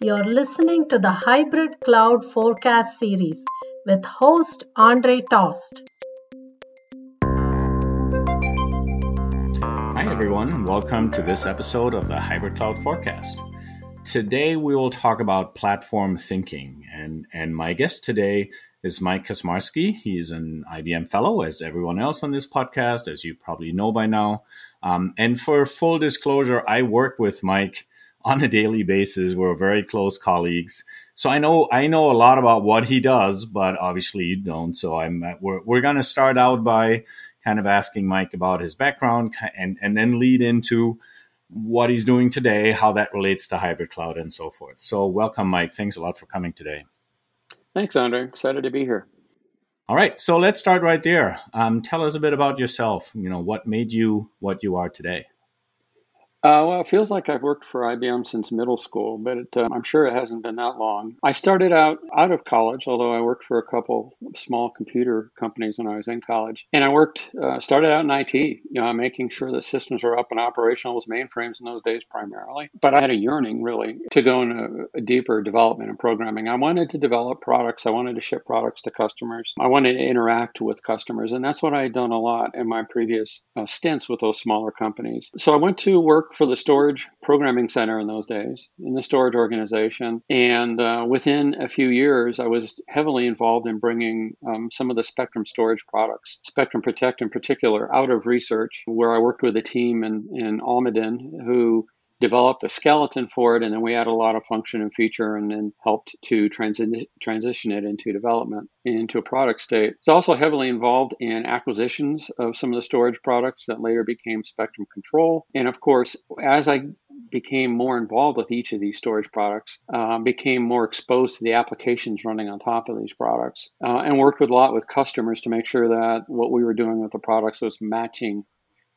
You're listening to the Hybrid Cloud Forecast series with host Andre Tost. Hi, everyone. and Welcome to this episode of the Hybrid Cloud Forecast. Today, we will talk about platform thinking. And, and my guest today is Mike Kaczmarski. He's an IBM fellow, as everyone else on this podcast, as you probably know by now. Um, and for full disclosure, I work with Mike on a daily basis. We're very close colleagues. So I know I know a lot about what he does, but obviously you don't. So I'm we're we're going to start out by kind of asking Mike about his background and and then lead into what he's doing today, how that relates to hybrid cloud and so forth. So welcome Mike. Thanks a lot for coming today. Thanks, Andre. Excited to be here. All right, so let's start right there. Um, tell us a bit about yourself. You know, what made you what you are today? Uh, well, it feels like I've worked for IBM since middle school, but it, uh, I'm sure it hasn't been that long. I started out out of college, although I worked for a couple small computer companies when I was in college, and I worked uh, started out in IT, you know, making sure that systems were up and operational was mainframes in those days primarily. But I had a yearning really to go into deeper development and programming. I wanted to develop products. I wanted to ship products to customers. I wanted to interact with customers, and that's what I had done a lot in my previous uh, stints with those smaller companies. So I went to work for the storage programming center in those days in the storage organization. And uh, within a few years, I was heavily involved in bringing um, some of the Spectrum storage products, Spectrum Protect in particular, out of research, where I worked with a team in, in Almaden who developed a skeleton for it, and then we added a lot of function and feature, and then helped to transi- transition it into development into a product state. It's also heavily involved in acquisitions of some of the storage products that later became Spectrum Control, and of course, as I became more involved with each of these storage products, uh, became more exposed to the applications running on top of these products, uh, and worked with a lot with customers to make sure that what we were doing with the products was matching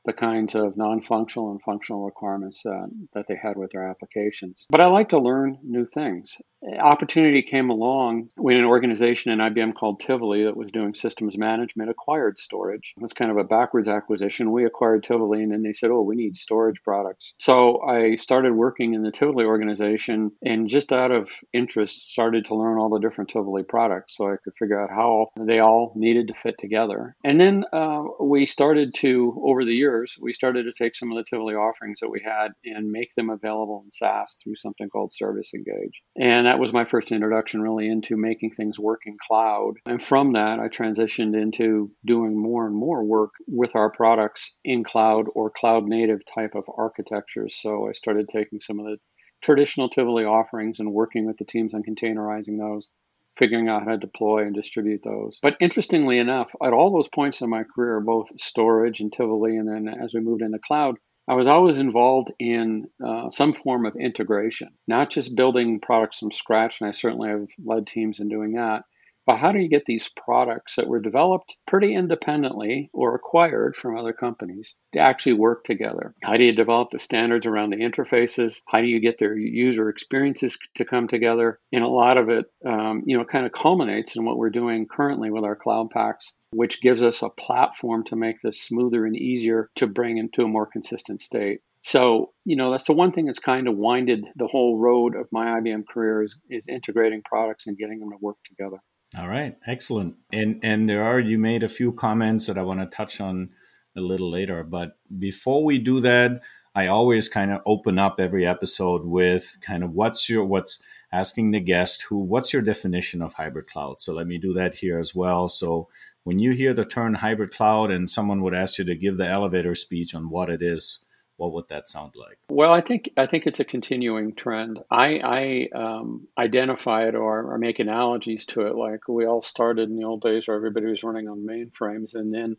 the kinds of non-functional and functional requirements uh, that they had with their applications. But I like to learn new things opportunity came along when an organization in IBM called Tivoli that was doing systems management acquired storage. It was kind of a backwards acquisition. We acquired Tivoli and then they said, oh, we need storage products. So I started working in the Tivoli organization and just out of interest started to learn all the different Tivoli products so I could figure out how they all needed to fit together. And then uh, we started to, over the years, we started to take some of the Tivoli offerings that we had and make them available in SaaS through something called Service Engage. And that was my first introduction really into making things work in cloud. And from that, I transitioned into doing more and more work with our products in cloud or cloud native type of architectures. So I started taking some of the traditional Tivoli offerings and working with the teams on containerizing those figuring out how to deploy and distribute those. But interestingly enough, at all those points in my career, both storage and Tivoli, and then as we moved into cloud, I was always involved in uh, some form of integration, not just building products from scratch, and I certainly have led teams in doing that, but how do you get these products that were developed pretty independently or acquired from other companies to actually work together? How do you develop the standards around the interfaces? How do you get their user experiences to come together? And a lot of it, um, you know, kind of culminates in what we're doing currently with our Cloud Paks, which gives us a platform to make this smoother and easier to bring into a more consistent state. So, you know, that's the one thing that's kind of winded the whole road of my IBM career is, is integrating products and getting them to work together. All right, excellent. And and there are you made a few comments that I want to touch on a little later, but before we do that, I always kind of open up every episode with kind of what's your what's asking the guest who what's your definition of hybrid cloud. So let me do that here as well. So when you hear the term hybrid cloud and someone would ask you to give the elevator speech on what it is, what would that sound like? Well, I think I think it's a continuing trend. I, I um, identify it or, or make analogies to it like we all started in the old days where everybody was running on mainframes, and then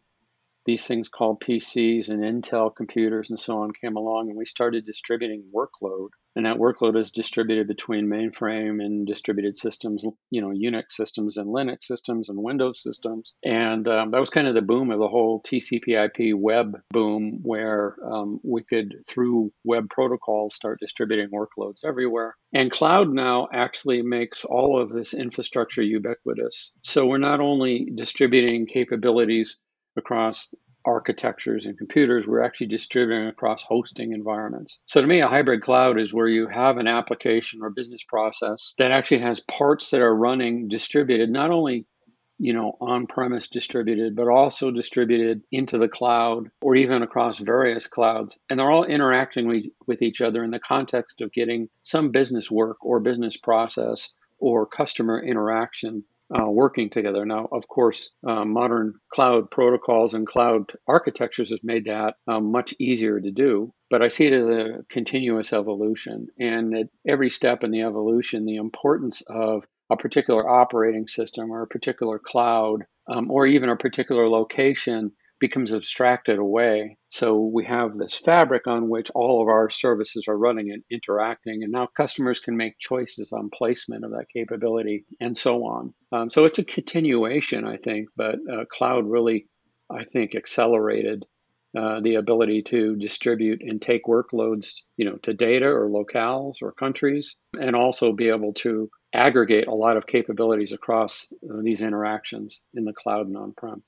these things called PCs and Intel computers and so on came along, and we started distributing workload. And that workload is distributed between mainframe and distributed systems, you know, Unix systems and Linux systems and Windows systems. And um, that was kind of the boom of the whole TCP/IP web boom, where um, we could, through web protocols, start distributing workloads everywhere. And cloud now actually makes all of this infrastructure ubiquitous. So we're not only distributing capabilities across architectures and computers, we're actually distributing across hosting environments. So to me, a hybrid cloud is where you have an application or business process that actually has parts that are running distributed, not only you know on-premise distributed but also distributed into the cloud or even across various clouds and they're all interacting with, with each other in the context of getting some business work or business process or customer interaction uh, working together. Now, of course, uh, modern cloud protocols and cloud architectures has made that um, much easier to do. But I see it as a continuous evolution. And at every step in the evolution, the importance of a particular operating system or a particular cloud um, or even a particular location becomes abstracted away. So we have this fabric on which all of our services are running and interacting. And now customers can make choices on placement of that capability and so on. Um, so it's a continuation, I think, but uh, cloud really, I think, accelerated uh, the ability to distribute and take workloads, you know, to data or locales or countries, and also be able to aggregate a lot of capabilities across uh, these interactions in the cloud and on-prem.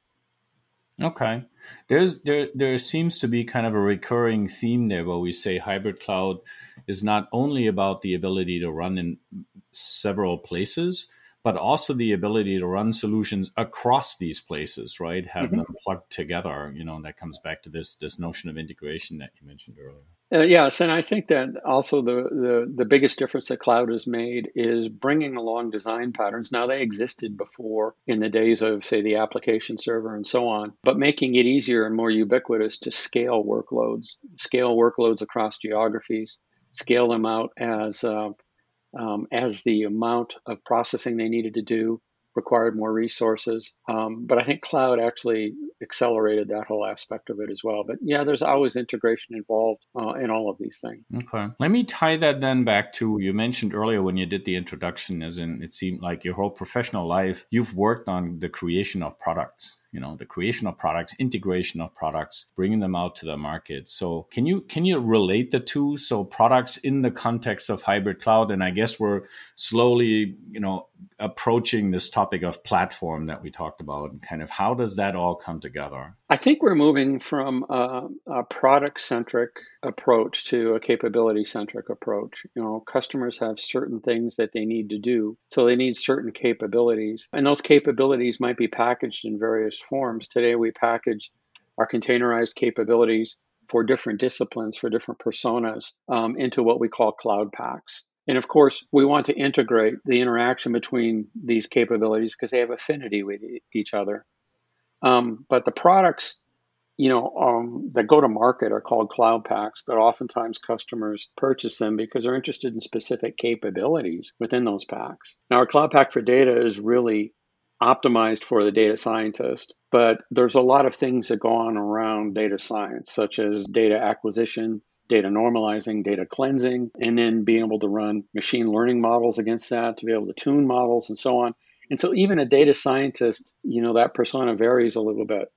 Okay. There's there there seems to be kind of a recurring theme there where we say hybrid cloud is not only about the ability to run in several places, but also the ability to run solutions across these places, right? Have mm-hmm. them plugged together. You know, that comes back to this this notion of integration that you mentioned earlier. Uh, yes, and I think that also the, the the biggest difference that cloud has made is bringing along design patterns. Now they existed before in the days of say the application server and so on, but making it easier and more ubiquitous to scale workloads, scale workloads across geographies, scale them out as uh, um, as the amount of processing they needed to do required more resources. Um, but I think cloud actually accelerated that whole aspect of it as well. But yeah, there's always integration involved uh, in all of these things. Okay. Let me tie that then back to you mentioned earlier when you did the introduction, as in it seemed like your whole professional life, you've worked on the creation of products you know the creation of products integration of products bringing them out to the market so can you can you relate the two so products in the context of hybrid cloud and i guess we're slowly you know approaching this topic of platform that we talked about and kind of how does that all come together i think we're moving from a, a product centric approach to a capability centric approach you know customers have certain things that they need to do so they need certain capabilities and those capabilities might be packaged in various forms. Today, we package our containerized capabilities for different disciplines, for different personas, um, into what we call cloud paks. And of course, we want to integrate the interaction between these capabilities because they have affinity with each other. Um, but the products, you know, um, that go to market are called Cloud Paks, but oftentimes customers purchase them because they're interested in specific capabilities within those packs. Now, our Cloud Pak for data is really optimized for the data scientist. But there's a lot of things that go on around data science, such as data acquisition, data normalizing, data cleansing, and then being able to run machine learning models against that to be able to tune models and so on. And so even a data scientist, you know, that persona varies a little bit.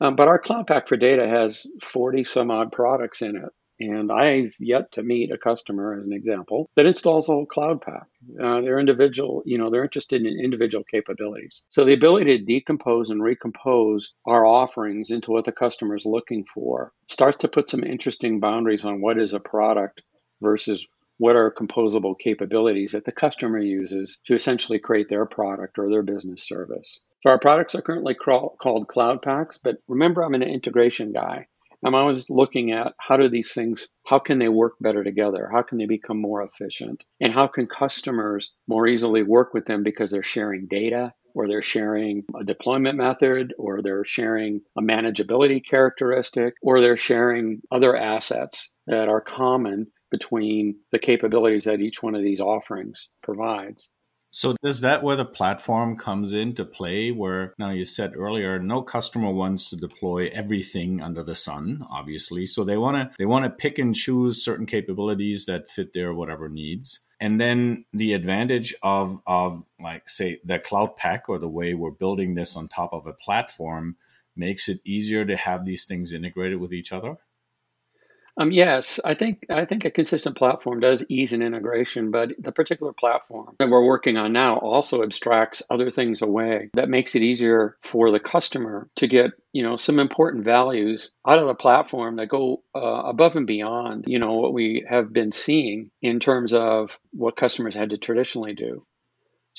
Um, but our Cloud Pak for Data has 40 some odd products in it. And I've yet to meet a customer, as an example, that installs a whole Cloud Pak. Uh, they're individual, you know, they're interested in individual capabilities. So the ability to decompose and recompose our offerings into what the customer is looking for starts to put some interesting boundaries on what is a product versus what are composable capabilities that the customer uses to essentially create their product or their business service. So our products are currently called Cloud Paks, but remember I'm an integration guy. I'm always looking at how do these things, how can they work better together? How can they become more efficient? And how can customers more easily work with them because they're sharing data or they're sharing a deployment method or they're sharing a manageability characteristic or they're sharing other assets that are common between the capabilities that each one of these offerings provides. So is that where the platform comes into play? Where now you said earlier, no customer wants to deploy everything under the sun, obviously. So they want to they want to pick and choose certain capabilities that fit their whatever needs. And then the advantage of of like say the Cloud Pak or the way we're building this on top of a platform makes it easier to have these things integrated with each other. Um, yes, I think I think a consistent platform does ease an integration, but the particular platform that we're working on now also abstracts other things away. That makes it easier for the customer to get you know some important values out of the platform that go uh, above and beyond you know what we have been seeing in terms of what customers had to traditionally do.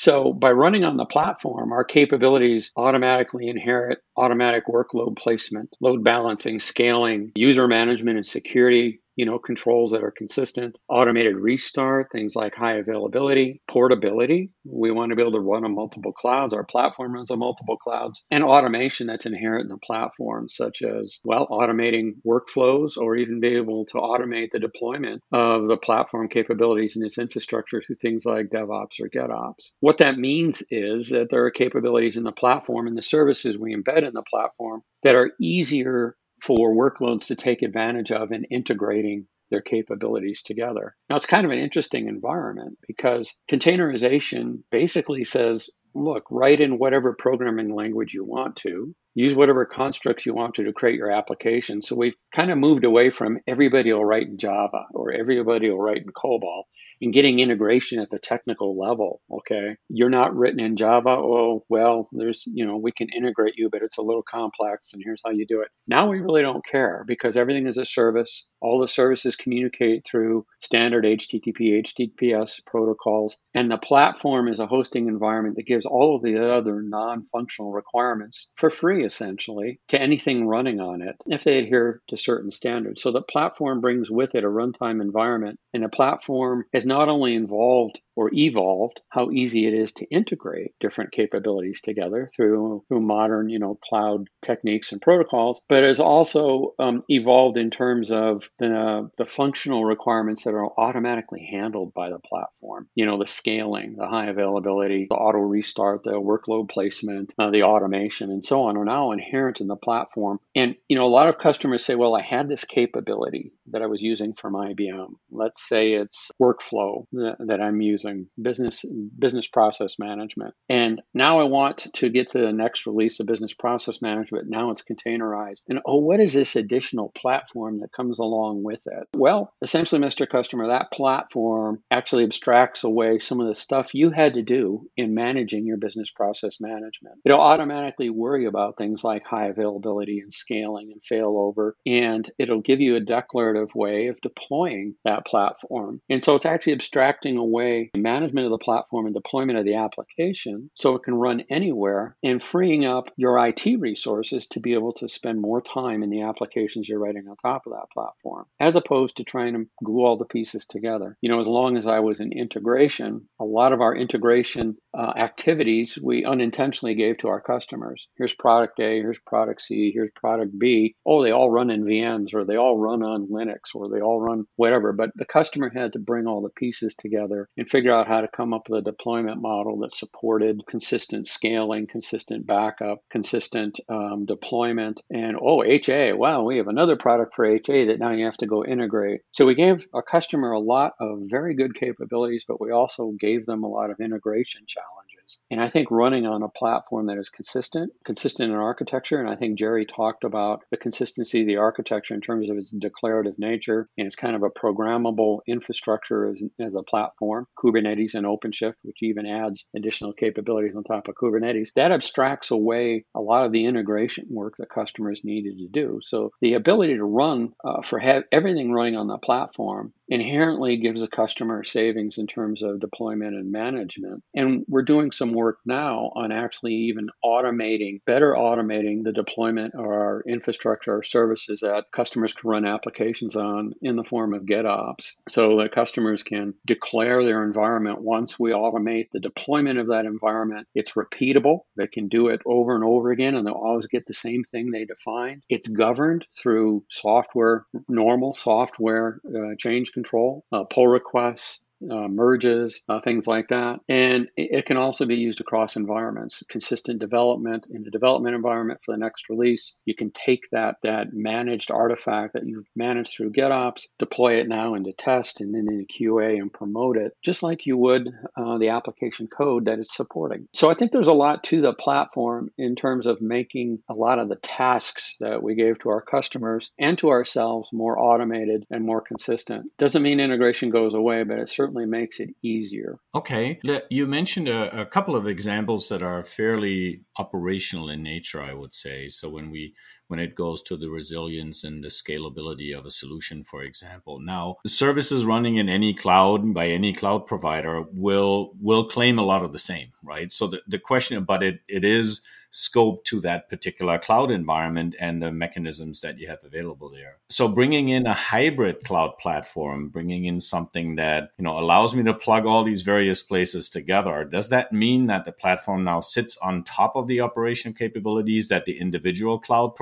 So by running on the platform, our capabilities automatically inherit automatic workload placement, load balancing, scaling, user management and security, you know, controls that are consistent, automated restart, things like high availability, portability. We want to be able to run on multiple clouds. Our platform runs on multiple clouds, and automation that's inherent in the platform, such as, well, automating workflows or even be able to automate the deployment of the platform capabilities in its infrastructure through things like DevOps or GitOps. What that means is that there are capabilities in the platform and the services we embed in the platform that are easier for workloads to take advantage of in integrating their capabilities together. Now, it's kind of an interesting environment because containerization basically says, look, write in whatever programming language you want to, use whatever constructs you want to to create your application. So we've kind of moved away from everybody will write in Java or everybody will write in COBOL and getting integration at the technical level. Okay. You're not written in Java. Oh, well, there's, you know, we can integrate you, but it's a little complex and here's how you do it. Now we really don't care because everything is a service. All the services communicate through standard HTTP, HTTPS protocols. And the platform is a hosting environment that gives all of the other non functional requirements for free, essentially, to anything running on it if they adhere to certain standards. So the platform brings with it a runtime environment, and the platform is not only involved or evolved how easy it is to integrate different capabilities together through, through modern you know cloud techniques and protocols but has also um, evolved in terms of the, uh, the functional requirements that are automatically handled by the platform. You know the scaling the high availability the auto restart the workload placement uh, the automation and so on are now inherent in the platform. And you know a lot of customers say well i had this capability that i was using from ibm let's say it's workflow that, that i'm using business business process management. And now I want to get to the next release of business process management. Now it's containerized. And oh, what is this additional platform that comes along with it? Well, essentially, Mr. Customer, that platform actually abstracts away some of the stuff you had to do in managing your business process management. It'll automatically worry about things like high availability and scaling and failover, and it'll give you a declarative way of deploying that platform. And so it's actually abstracting away management of the platform and deployment of the application so it can run anywhere and freeing up your IT resources to be able to spend more time in the applications you're writing on top of that platform, as opposed to trying to glue all the pieces together. You know, as long as I was in integration, a lot of our integration uh, activities we unintentionally gave to our customers. Here's product A, here's product C, here's product B. Oh, they all run in VMs or they all run on Linux or they all run whatever. But the customer had to bring all the pieces together and figure figure out how to come up with a deployment model that supported consistent scaling, consistent backup, consistent um, deployment. And oh, HA, wow, we have another product for HA that now you have to go integrate. So we gave our customer a lot of very good capabilities, but we also gave them a lot of integration challenges. And I think running on a platform that is consistent, consistent in architecture, and I think Jerry talked about the consistency of the architecture in terms of its declarative nature and it's kind of a programmable infrastructure as, as a platform. Kubernetes and OpenShift, which even adds additional capabilities on top of Kubernetes, that abstracts away a lot of the integration work that customers needed to do. So the ability to run uh, for have everything running on the platform inherently gives a customer savings in terms of deployment and management. And we're doing some work now on actually even automating, better automating the deployment of our infrastructure or services that customers can run applications on in the form of GitOps so that customers can declare their environment once we automate the deployment of that environment. It's repeatable. They can do it over and over again and they'll always get the same thing they defined. It's governed through software, normal software uh, change control, uh, pull requests, uh, merges, uh, things like that. And it can also be used across environments, consistent development in the development environment for the next release. You can take that, that managed artifact that you've managed through GitOps, deploy it now into test and then into QA and promote it, just like you would uh, the application code that it's supporting. So I think there's a lot to the platform in terms of making a lot of the tasks that we gave to our customers and to ourselves more automated and more consistent. Doesn't mean integration goes away, but it certainly makes it easier. Okay. You mentioned a, a couple of examples that are fairly operational in nature, I would say. So when we when it goes to the resilience and the scalability of a solution, for example. Now, services running in any cloud by any cloud provider will will claim a lot of the same, right? So the, the question, but it, it is scope to that particular cloud environment and the mechanisms that you have available there. So bringing in a hybrid cloud platform, bringing in something that, you know, allows me to plug all these various places together, does that mean that the platform now sits on top of the operation capabilities that the individual cloud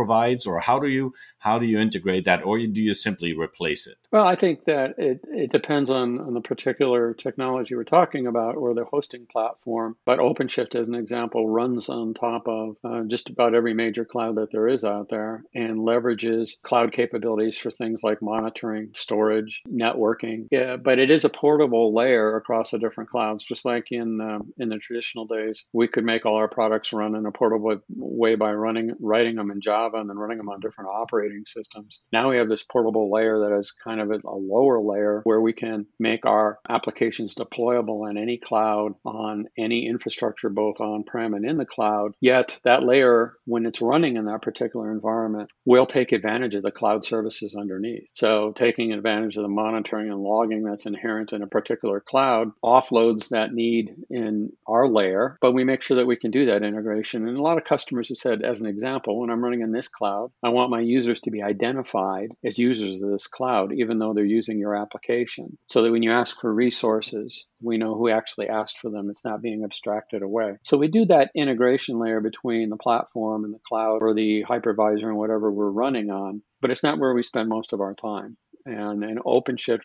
or how do you how do you integrate that or do you simply replace it? Well, I think that it, it depends on, on the particular technology we're talking about or the hosting platform. But OpenShift, as an example, runs on top of uh, just about every major cloud that there is out there and leverages cloud capabilities for things like monitoring, storage, networking. Yeah, but it is a portable layer across the different clouds, just like in um, in the traditional days. We could make all our products run in a portable way by running writing them in Java and then running them on different operating systems. Now we have this portable layer that is kind of a, lower layer where we can make our applications deployable in any cloud on any infrastructure, both on-prem and in the cloud. Yet that layer, when it's running in that particular environment, will take advantage of the cloud services underneath. So, taking advantage of the monitoring and logging that's inherent in a particular cloud offloads that need in our layer, but we make sure that we can do that integration. And a lot of customers have said, as an example, when I'm running in this cloud, I want my users to be identified as users of this cloud, even though they're using your application, so that when you ask for resources, we know who actually asked for them. It's not being abstracted away. So we do that integration layer between the platform and the cloud or the hypervisor and whatever we're running on, but it's not where we spend most of our time. And, and OpenShift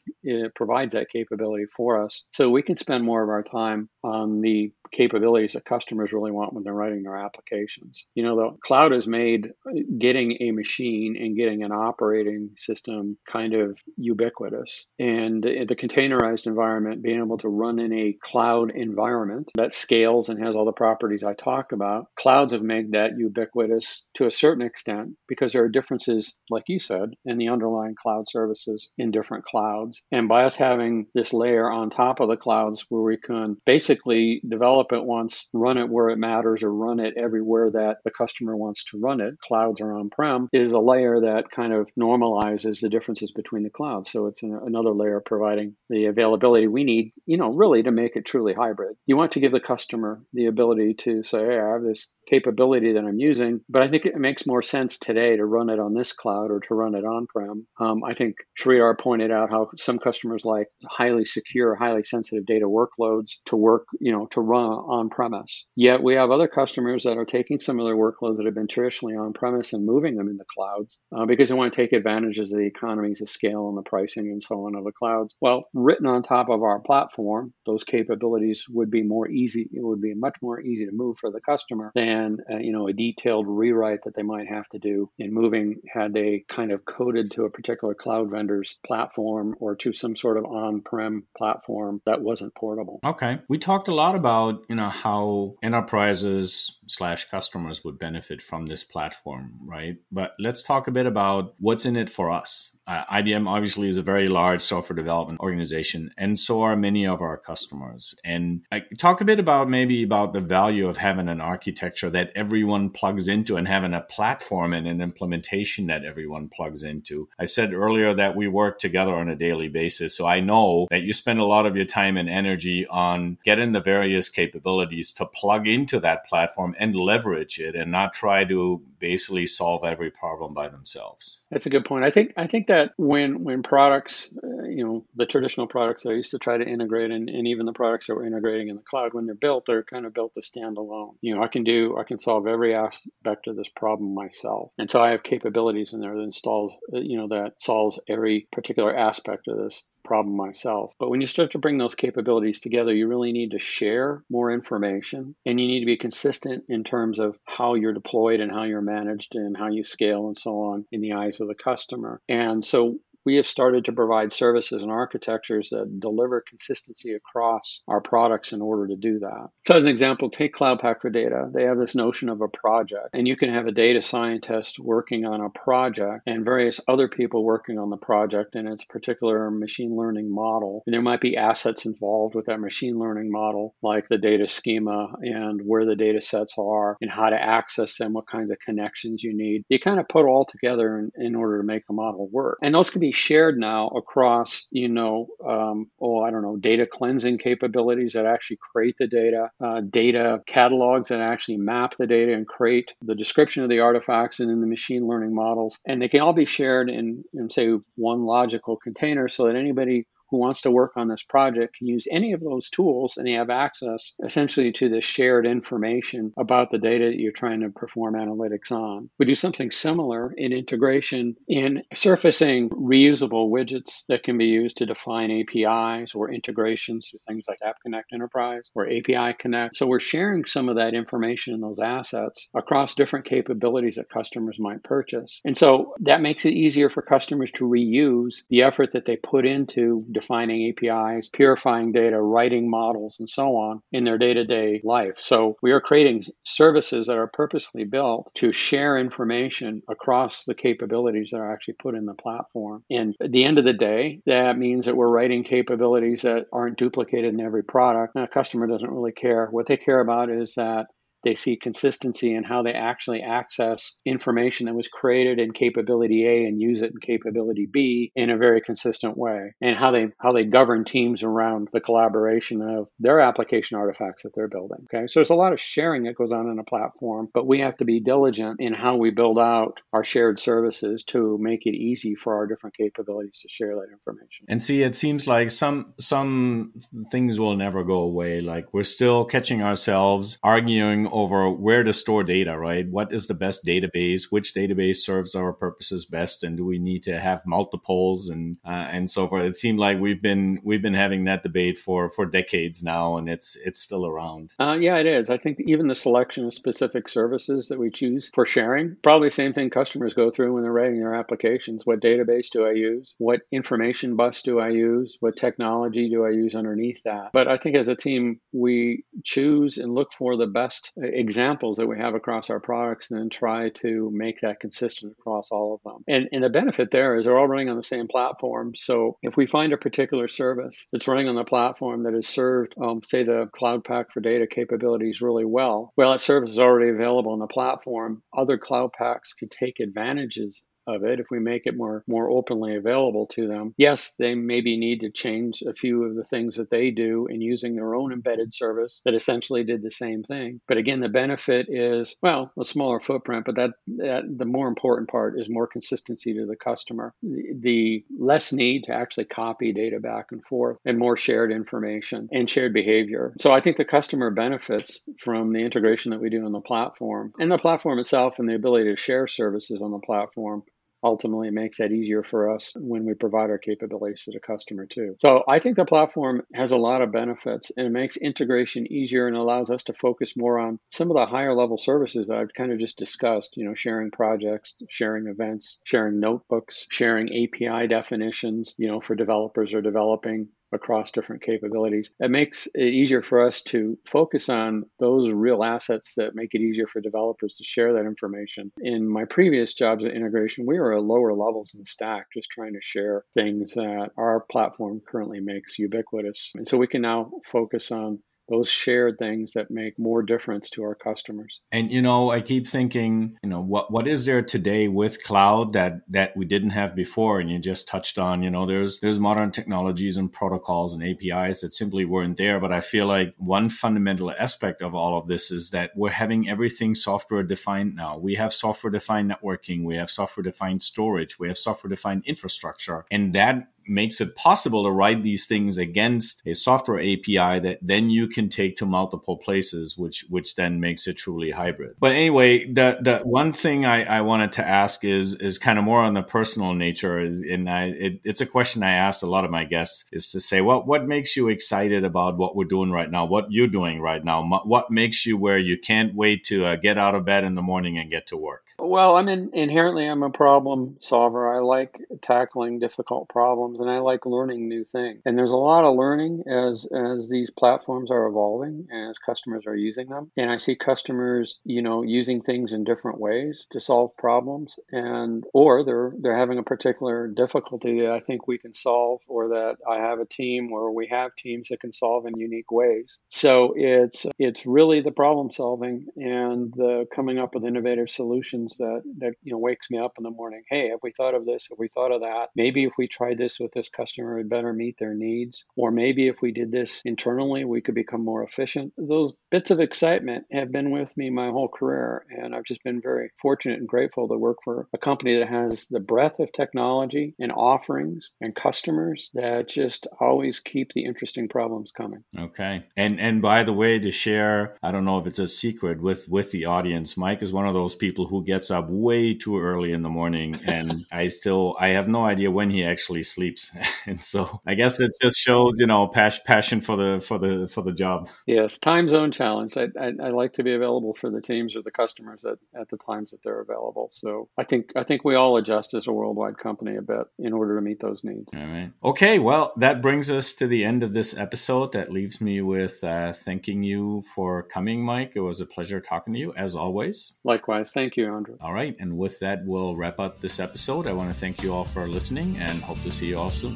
provides that capability for us. So we can spend more of our time on the capabilities that customers really want when they're writing their applications. You know, the cloud has made getting a machine and getting an operating system kind of ubiquitous. And the containerized environment, being able to run in a cloud environment that scales and has all the properties I talked about, clouds have made that ubiquitous to a certain extent because there are differences, like you said, in the underlying cloud services in different clouds. And by us having this layer on top of the clouds where we can basically develop develop it once, run it where it matters, or run it everywhere that the customer wants to run it, clouds or on prem, is a layer that kind of normalizes the differences between the clouds. So it's an, another layer providing the availability we need, you know, really to make it truly hybrid. You want to give the customer the ability to say, hey, I have this capability that I'm using, but I think it makes more sense today to run it on this cloud or to run it on prem. Um, I think Sridhar pointed out how some customers like highly secure, highly sensitive data workloads to work, you know, to run on premise. Yet we have other customers that are taking some workloads that have been traditionally on premise and moving them into clouds uh, because they want to take advantages of the economies of scale and the pricing and so on of the clouds. Well, written on top of our platform, those capabilities would be more easy. It would be much more easy to move for the customer than uh, you know a detailed rewrite that they might have to do in moving had they kind of coded to a particular cloud vendor's platform or to some sort of on-prem platform that wasn't portable. Okay, we talked a lot about you know how enterprises slash customers would benefit from this platform, right? But let's talk a bit about what's in it for us uh, IBM obviously is a very large software development organization, and so are many of our customers. And I talk a bit about maybe about the value of having an architecture that everyone plugs into and having a platform and an implementation that everyone plugs into. I said earlier that we work together on a daily basis, so I know that you spend a lot of your time and energy on getting the various capabilities to plug into that platform and leverage it, and not try to basically solve every problem by themselves. That's a good point. I think I think that when when products, uh, you know, the traditional products I used to try to integrate, and, and even the products that we're integrating in the cloud, when they're built, they're kind of built to stand alone. You know, I can do, I can solve every aspect of this problem myself, and so I have capabilities in there that installs, uh, you know, that solves every particular aspect of this problem myself. But when you start to bring those capabilities together, you really need to share more information and you need to be consistent in terms of how you're deployed and how you're managed and how you scale and so on in the eyes of the customer. And so we have started to provide services and architectures that deliver consistency across our products in order to do that. So, as an example, take Cloud Pak for Data. They have this notion of a project, and you can have a data scientist working on a project and various other people working on the project in its particular machine learning model. And there might be assets involved with that machine learning model, like the data schema and where the data sets are and how to access them, what kinds of connections you need. You kind of put all together in, in order to make the model work. And those can be shared now across, you know, um, oh, I don't know, data cleansing capabilities that actually create the data, uh, data catalogs that actually map the data and create the description of the artifacts and in the machine learning models. And they can all be shared in, in say, one logical container so that anybody who wants to work on this project can use any of those tools and they have access essentially to the shared information about the data that you're trying to perform analytics on. We do something similar in integration in surfacing reusable widgets that can be used to define APIs or integrations to things like App Connect Enterprise or API Connect. So we're sharing some of that information and those assets across different capabilities that customers might purchase. And so that makes it easier for customers to reuse the effort that they put into defining APIs, purifying data, writing models, and so on in their day to day life. So we are creating services that are purposely built to share information across the capabilities that are actually put in the platform. And at the end of the day, that means that we're writing capabilities that aren't duplicated in every product. And a customer doesn't really care. What they care about is that they see consistency in how they actually access information that was created in capability A and use it in capability B in a very consistent way, and how they how they govern teams around the collaboration of their application artifacts that they're building. Okay, so there's a lot of sharing that goes on in a platform, but we have to be diligent in how we build out our shared services to make it easy for our different capabilities to share that information. And see, it seems like some some things will never go away. Like we're still catching ourselves arguing over where to store data, right? What is the best database? Which database serves our purposes best? And do we need to have multiples and uh, and so forth? It seemed like we've been we've been having that debate for for decades now, and it's it's still around. Uh, yeah, it is. I think even the selection of specific services that we choose for sharing, probably the same thing customers go through when they're writing their applications. What database do I use? What information bus do I use? What technology do I use underneath that? But I think as a team, we choose and look for the best examples that we have across our products and then try to make that consistent across all of them. And, and the benefit there is they're all running on the same platform. So if we find a particular service that's running on the platform that has served, um, say, the Cloud Pak for data capabilities really well, well, that service is already available on the platform. Other Cloud Paks can take advantages of it if we make it more more openly available to them yes they maybe need to change a few of the things that they do in using their own embedded service that essentially did the same thing. But again the benefit is well a smaller footprint but that, that the more important part is more consistency to the customer. The, the less need to actually copy data back and forth and more shared information and shared behavior. So i think the customer benefits from the integration that we do on the platform and the platform itself and the ability to share services on the platform ultimately it makes that easier for us when we provide our capabilities to the customer too. So I think the platform has a lot of benefits and it makes integration easier and allows us to focus more on some of the higher level services that I've kind of just discussed, you know, sharing projects, sharing events, sharing notebooks, sharing API definitions, you know, for developers or developing across different capabilities. It makes it easier for us to focus on those real assets that make it easier for developers to share that information. In my previous jobs at integration, we were at lower levels in the stack, just trying to share things that our platform currently makes ubiquitous. And so we can now focus on those shared things that make more difference to our customers. And you know, I keep thinking, you know, what what is there today with cloud that that we didn't have before? And you just touched on, you know, there's there's modern technologies and protocols and APIs that simply weren't there. But I feel like one fundamental aspect of all of this is that we're having everything software defined now. We have software defined networking, we have software defined storage, we have software defined infrastructure, and that makes it possible to write these things against a software API that then you can take to multiple places, which which then makes it truly hybrid. But anyway, the the one thing I, I wanted to ask is is kind of more on the personal nature is and I it, it's a question I asked a lot of my guests is to say what what makes you excited about what we're doing right now, what you're doing right now, what makes you where you can't wait to uh, get out of bed in the morning and get to work. Well, I'm in, inherently I'm a problem solver. I like tackling difficult problems and I like learning new things. And there's a lot of learning as as these platforms are evolving as customers are using them. And I see customers, you know, using things in different ways to solve problems and or they're they're having a particular difficulty that I think we can solve or that I have a team or we have teams that can solve in unique ways. So it's it's really the problem solving and the coming up with innovative solutions that that you know wakes me up in the morning. Hey, have we thought of this? Have we thought of that? Maybe if we tried this with this customer, it better meet their needs. Or maybe if we did this internally, we could become more efficient. Those bits of excitement have been with me my whole career, and I've just been very fortunate and grateful to work for a company that has the breadth of technology and offerings and customers that just always keep the interesting problems coming. Okay, and and by the way, to share, I don't know if it's a secret with with the audience. Mike is one of those people who gets up way too early in the morning and I still I have no idea when he actually sleeps. and so I guess it just shows, you know, pas- passion for the for the for the job. Yes, time zone challenge. I, I, I like to be available for the teams or the customers at, at the times that they're available. So I think I think we all adjust as a worldwide company a bit in order to meet those needs. All right. Okay, well, that brings us to the end of this episode. That leaves me with uh, thanking you for coming, Mike. It was a pleasure talking to you as always. Likewise. Thank you, Andrew. all right. And with that, we'll wrap up this episode. I want to thank you all for listening and hope to see you all awesome.